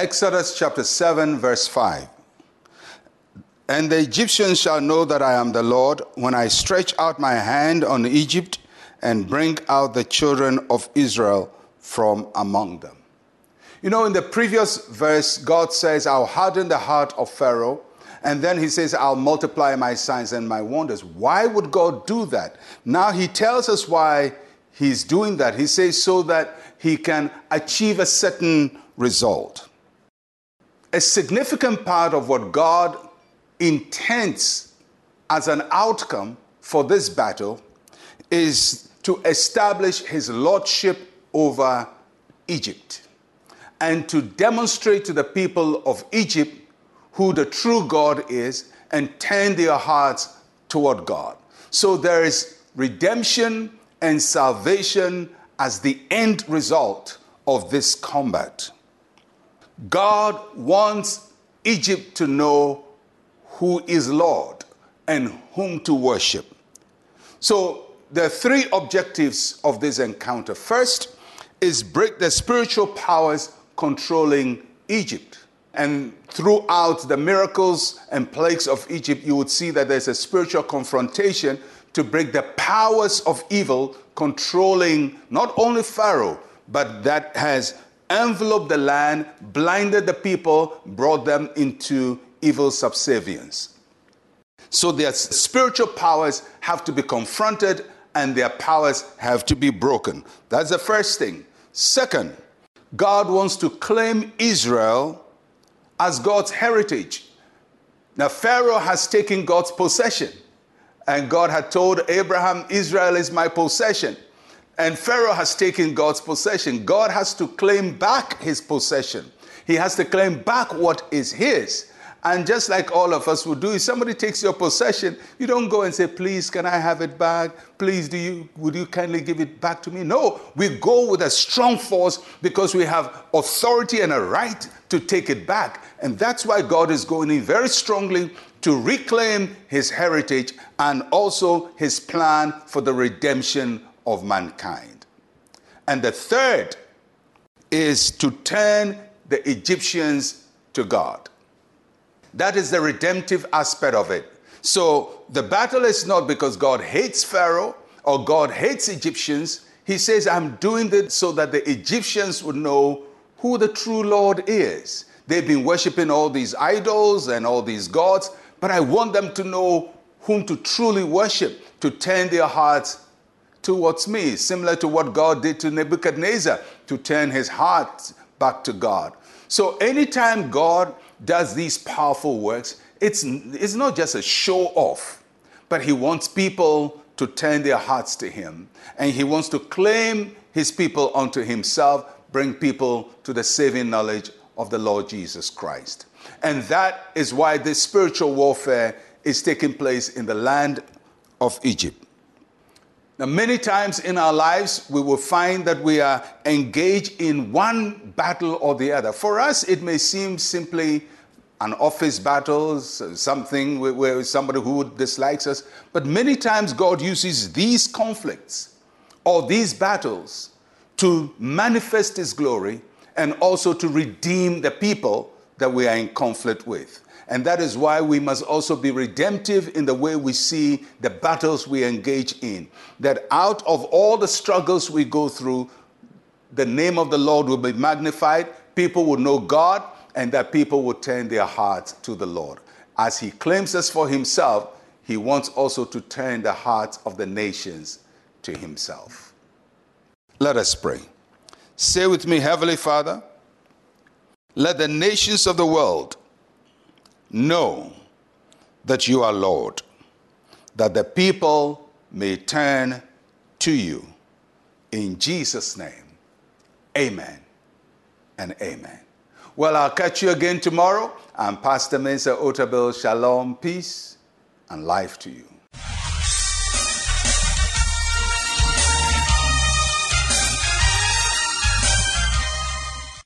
Exodus chapter 7, verse 5. And the Egyptians shall know that I am the Lord when I stretch out my hand on Egypt and bring out the children of Israel from among them. You know, in the previous verse, God says, I'll harden the heart of Pharaoh. And then he says, I'll multiply my signs and my wonders. Why would God do that? Now he tells us why he's doing that. He says, so that he can achieve a certain result. A significant part of what God intends as an outcome for this battle is to establish his lordship over Egypt and to demonstrate to the people of Egypt who the true God is and turn their hearts toward God. So there is redemption and salvation as the end result of this combat. God wants Egypt to know who is Lord and whom to worship. So are three objectives of this encounter. First is break the spiritual powers controlling Egypt. And throughout the miracles and plagues of Egypt, you would see that there's a spiritual confrontation to break the powers of evil controlling not only Pharaoh, but that has enveloped the land, blinded the people, brought them into evil subservience. So their spiritual powers have to be confronted and their powers have to be broken. That's the first thing. Second, God wants to claim Israel as God's heritage. Now, Pharaoh has taken God's possession, and God had told Abraham, Israel is my possession. And Pharaoh has taken God's possession. God has to claim back his possession. He has to claim back what is his. And just like all of us would do, if somebody takes your possession, you don't go and say, please, can I have it back? Please, do you, would you kindly give it back to me? No, we go with a strong force because we have authority and a right to take it back. And that's why God is going in very strongly to reclaim his heritage and also his plan for the redemption of mankind. And the third is to turn the Egyptians to God. That is the redemptive aspect of it. So the battle is not because God hates Pharaoh or God hates Egyptians. He says, I'm doing this so that the Egyptians would know who the true Lord is. They've been worshiping all these idols and all these gods, but I want them to know whom to truly worship, to turn their hearts towards me, similar to what God did to Nebuchadnezzar, to turn his heart back to God. So anytime God does these powerful works, it's, it's not just a show off, but he wants people to turn their hearts to him. And he wants to claim his people unto himself, bring people to the saving knowledge of the Lord Jesus Christ. And that is why this spiritual warfare is taking place in the land of Egypt. Now, many times in our lives, we will find that we are engaged in one battle or the other. For us, it may seem simply an office battle, something where somebody who dislikes us. But many times, God uses these conflicts or these battles to manifest His glory and also to redeem the people that we are in conflict with. And that is why we must also be redemptive in the way we see the battles we engage in. That out of all the struggles we go through, the name of the Lord will be magnified, people will know God, and that people will turn their hearts to the Lord. As He claims us for Himself, He wants also to turn the hearts of the nations to Himself. Let us pray. Say with me, Heavenly Father, let the nations of the world know that you are Lord, that the people may turn to you. In Jesus' name, amen and amen. Well, I'll catch you again tomorrow. I'm Pastor Mensa Otabil. Shalom, peace, and life to you.